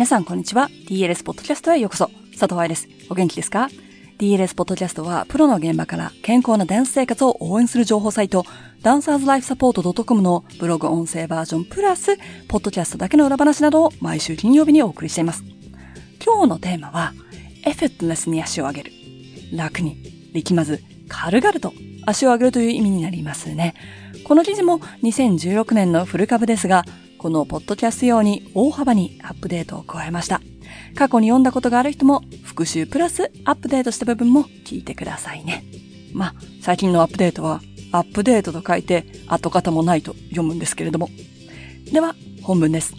皆さんこんにちは。DLS ポッドキャストへようこそ。佐藤愛です。お元気ですか ?DLS ポッドキャストはプロの現場から健康なダンス生活を応援する情報サイト、ダンサーズライフサポート .com のブログ音声バージョンプラス、ポッドキャストだけの裏話などを毎週金曜日にお送りしています。今日のテーマは、エフェットレスに足を上げる。楽に、力まず、軽々と足を上げるという意味になりますね。この記事も2016年のフル株ですが、このポッドキャスト用に大幅にアップデートを加えました。過去に読んだことがある人も復習プラスアップデートした部分も聞いてくださいね。まあ、最近のアップデートはアップデートと書いて跡形もないと読むんですけれども。では、本文です。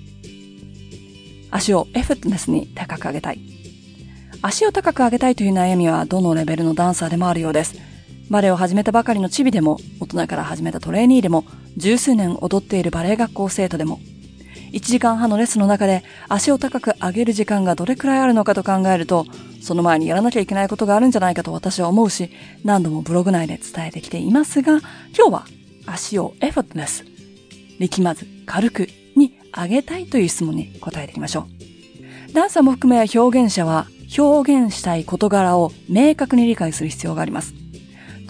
足をエフェトネスに高く上げたい。足を高く上げたいという悩みはどのレベルのダンサーでもあるようです。バレエを始めたばかりのチビでも、大人から始めたトレーニーでも、十数年踊っているバレエ学校生徒でも、1時間半のレッスンの中で足を高く上げる時間がどれくらいあるのかと考えると、その前にやらなきゃいけないことがあるんじゃないかと私は思うし、何度もブログ内で伝えてきていますが、今日は足をエフォットネス、力まず軽くに上げたいという質問に答えていきましょう。ダンサーも含め表現者は表現したい事柄を明確に理解する必要があります。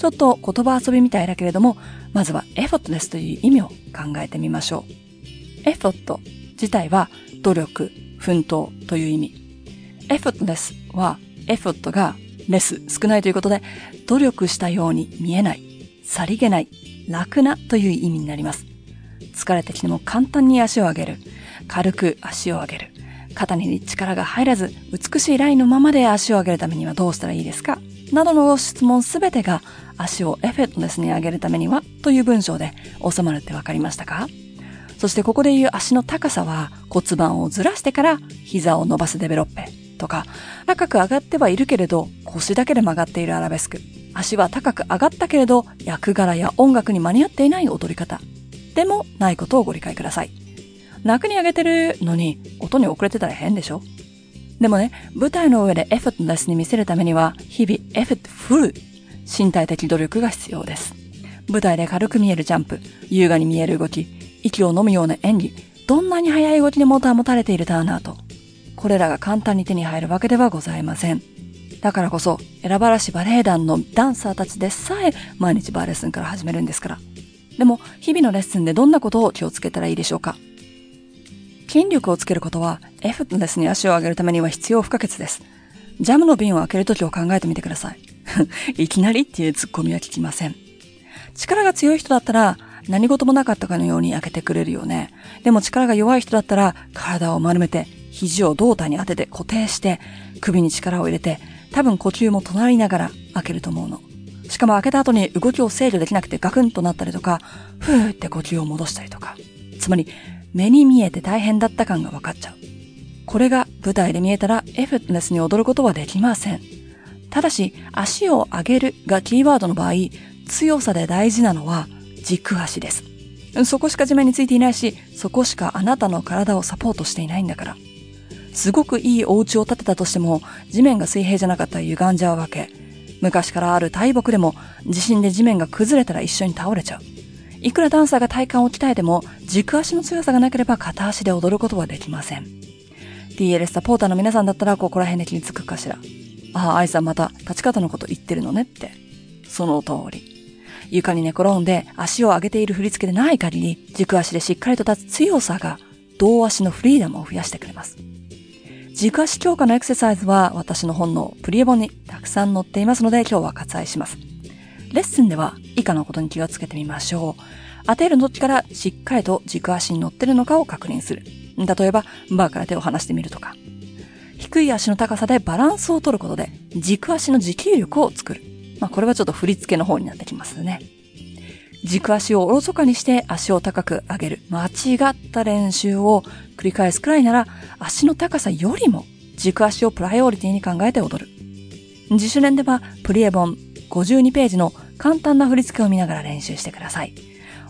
ちょっと言葉遊びみたいだけれども、まずはエフォットネスという意味を考えてみましょう。エフォット自体は努力、奮闘という意味。エフォットネスはエフォットがレス少ないということで、努力したように見えない、さりげない、楽なという意味になります。疲れてきても簡単に足を上げる。軽く足を上げる。肩に力が入らず、美しいラインのままで足を上げるためにはどうしたらいいですか？などの質問すべてが足をエフェットネスに上げるためにはという文章で収まるってわかりましたか？そしてここで言う足の高さは骨盤をずらしてから膝を伸ばすデベロッペとか、高く上がってはいるけれど腰だけで曲がっているアラベスク。足は高く上がったけれど役柄や音楽に間に合っていない踊り方。でもないことをご理解ください。楽に上げてるのに音に遅れてたら変でしょ？でもね、舞台の上で effortless に見せるためには日々 effortful 身体的努力が必要です。舞台で軽く見えるジャンプ、優雅に見える動き、息を飲むような演技、どんなに速い動きでも保たれているターンアウト、これらが簡単に手に入るわけではございません。だからこそ、素晴らしいバレエ団のダンサーたちでさえ毎日バーレッスンから始めるんですから。でも、日々のレッスンでどんなことを気をつけたらいいでしょうか筋力をつけることは、エフトレスに足を上げるためには必要不可欠です。ジャムの瓶を開けるときを考えてみてください。いきなりっていうツッコミは聞きません。力が強い人だったら、何事もなかったかのように開けてくれるよね。でも力が弱い人だったら、体を丸めて、肘を胴体に当てて固定して、首に力を入れて、多分呼吸も隣りながら開けると思うの。しかも開けた後に動きを制御できなくてガクンとなったりとか、ふーって呼吸を戻したりとか。つまり、目に見えて大変だった感が分かっちゃう。これが舞台で見えたらエフェトネスに踊ることはできません。ただし、足を上げるがキーワードの場合、強さで大事なのは軸足です。そこしか地面についていないし、そこしかあなたの体をサポートしていないんだから。すごくいいお家を建てたとしても、地面が水平じゃなかったら歪んじゃうわけ。昔からある大木でも、地震で地面が崩れたら一緒に倒れちゃう。いくらダンサーが体幹を鍛えても、軸足の強さがなければ片足で踊ることはできません。DLS サポーターの皆さんだったらここら辺で気につくかしら。ああ、愛さんまた立ち方のこと言ってるのねって。その通り。床に寝転んで足を上げている振り付けでない限り、軸足でしっかりと立つ強さが、同足のフリーダムを増やしてくれます。軸足強化のエクササイズは私の本のプリエ本にたくさん載っていますので今日は割愛します。レッスンでは以下のことに気をつけてみましょう。当てるの時からしっかりと軸足に乗ってるのかを確認する。例えば、バーから手を離してみるとか。低い足の高さでバランスを取ることで軸足の持久力を作る。まあ、これはちょっと振り付けの方になってきますね。軸足をおろそかにして足を高く上げる。間違った練習を繰り返すくらいなら、足の高さよりも軸足をプライオリティに考えて踊る。自主練ではプリエボン52ページの簡単な振り付けを見ながら練習してください。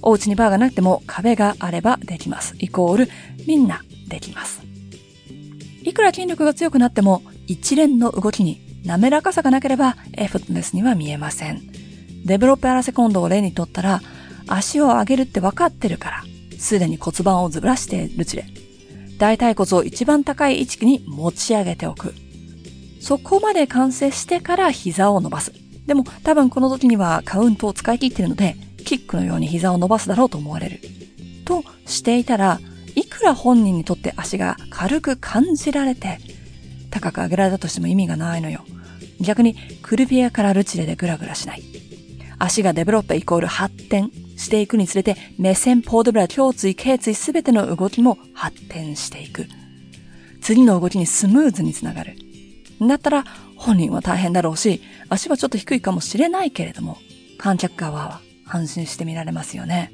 お家にバーがなくても壁があればできます。イコールみんなできます。いくら筋力が強くなっても一連の動きに滑らかさがなければエフトネスには見えません。デベロッペアラセコンドを例にとったら、足を上げるって分かってるから、すでに骨盤をずらしてるちで。大腿骨を一番高い位置に持ち上げておく。そこまで完成してから膝を伸ばす。でも多分この時にはカウントを使い切っているので、キックのように膝を伸ばすだろうと思われる。としていたら、いくら本人にとって足が軽く感じられて、高く上げられたとしても意味がないのよ。逆に、クルビアからルチレでグラグラしない。足がデベロップイコール発展していくにつれて、目線、ポードブラ、胸椎、頸椎すべての動きも発展していく。次の動きにスムーズにつながる。だったら、本人は大変だろうし、足はちょっと低いかもしれないけれども、観客側は安心して見られますよね。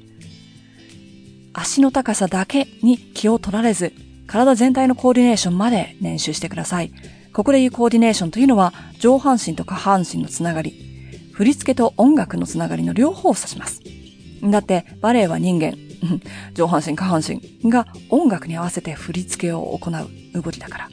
足の高さだけに気を取られず、体全体のコーディネーションまで練習してください。ここで言うコーディネーションというのは、上半身と下半身のつながり、振り付けと音楽のつながりの両方を指します。だって、バレエは人間、上半身下半身が音楽に合わせて振り付けを行う動きだから。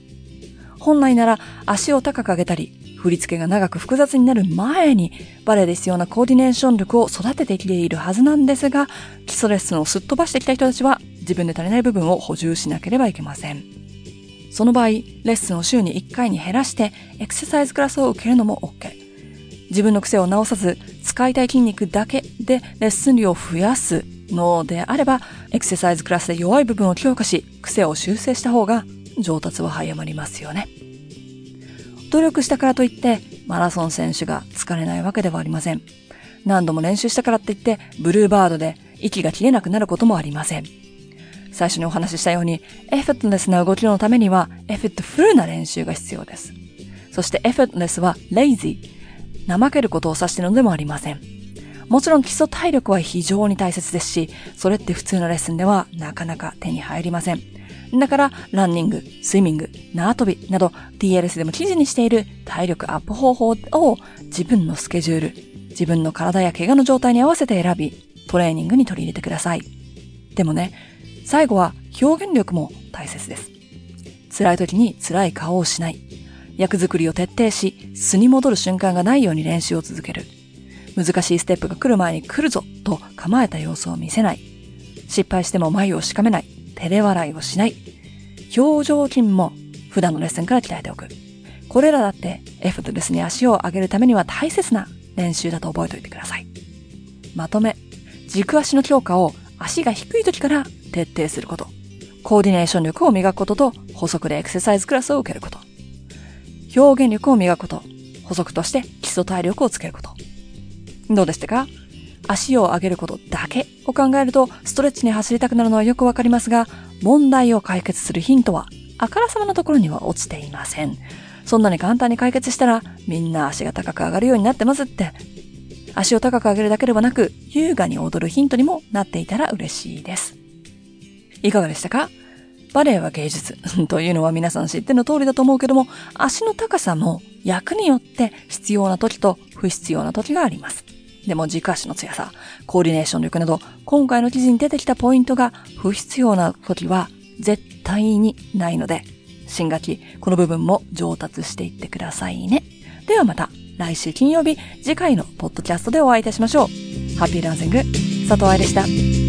本来なら足を高く上げたり、振り付けが長く複雑になる前に、バレエで必要なコーディネーション力を育ててきているはずなんですが、基礎レッスンをすっ飛ばしてきた人たちは、自分で足りない部分を補充しなければいけません。その場合、レッスンを週に1回に減らして、エクササイズクラスを受けるのも OK。自分の癖を直さず、使いたい筋肉だけでレッスン量を増やすのであれば、エクササイズクラスで弱い部分を強化し、癖を修正した方が上達は早まりますよね。努力したからといって、マラソン選手が疲れないわけではありません。何度も練習したからって言って、ブルーバードで息が切れなくなることもありません。最初にお話ししたように、 effortless な動きのためには、 effortful な練習が必要です。そして effortless は、 lazy、怠けることを指しているのでもありません。もちろん基礎体力は非常に大切ですし、それって普通のレッスンではなかなか手に入りません。だから、ランニング、スイミング、縄跳びなど DLS でも記事にしている体力アップ方法を自分のスケジュール、自分の体や怪我の状態に合わせて選び、トレーニングに取り入れてください。でもね、最後は表現力も大切です。辛い時に辛い顔をしない。役作りを徹底し、素に戻る瞬間がないように練習を続ける。難しいステップが来る前に来るぞと構えた様子を見せない。失敗しても眉をしかめない。照れ笑いをしない。表情筋も普段のレッスンから鍛えておく。これらだってエフトレスに足を上げるためには大切な練習だと覚えておいてください。まとめ。軸足の強化を足が低い時から徹底すること。コーディネーション力を磨くことと補足でエクササイズクラスを受けること。表現力を磨くこと。補足として基礎体力をつけること。どうでしたか？足を上げることだけを考えると、ストレッチに走りたくなるのはよくわかりますが、問題を解決するヒントは、あからさまなところには落ちていません。そんなに簡単に解決したら、みんな足が高く上がるようになってますって。足を高く上げるだけではなく、優雅に踊るヒントにもなっていたら嬉しいです。いかがでしたか？バレエは芸術というのは皆さん知っての通りだと思うけども、足の高さも役によって必要な時と不必要な時があります。でも軸足の強さ、コーディネーション力など、今回の記事に出てきたポイントが不必要な時は絶対にないので、新学期、この部分も上達していってくださいね。ではまた、来週金曜日、次回のポッドキャストでお会いいたしましょう。ハッピーランシング、佐藤愛でした。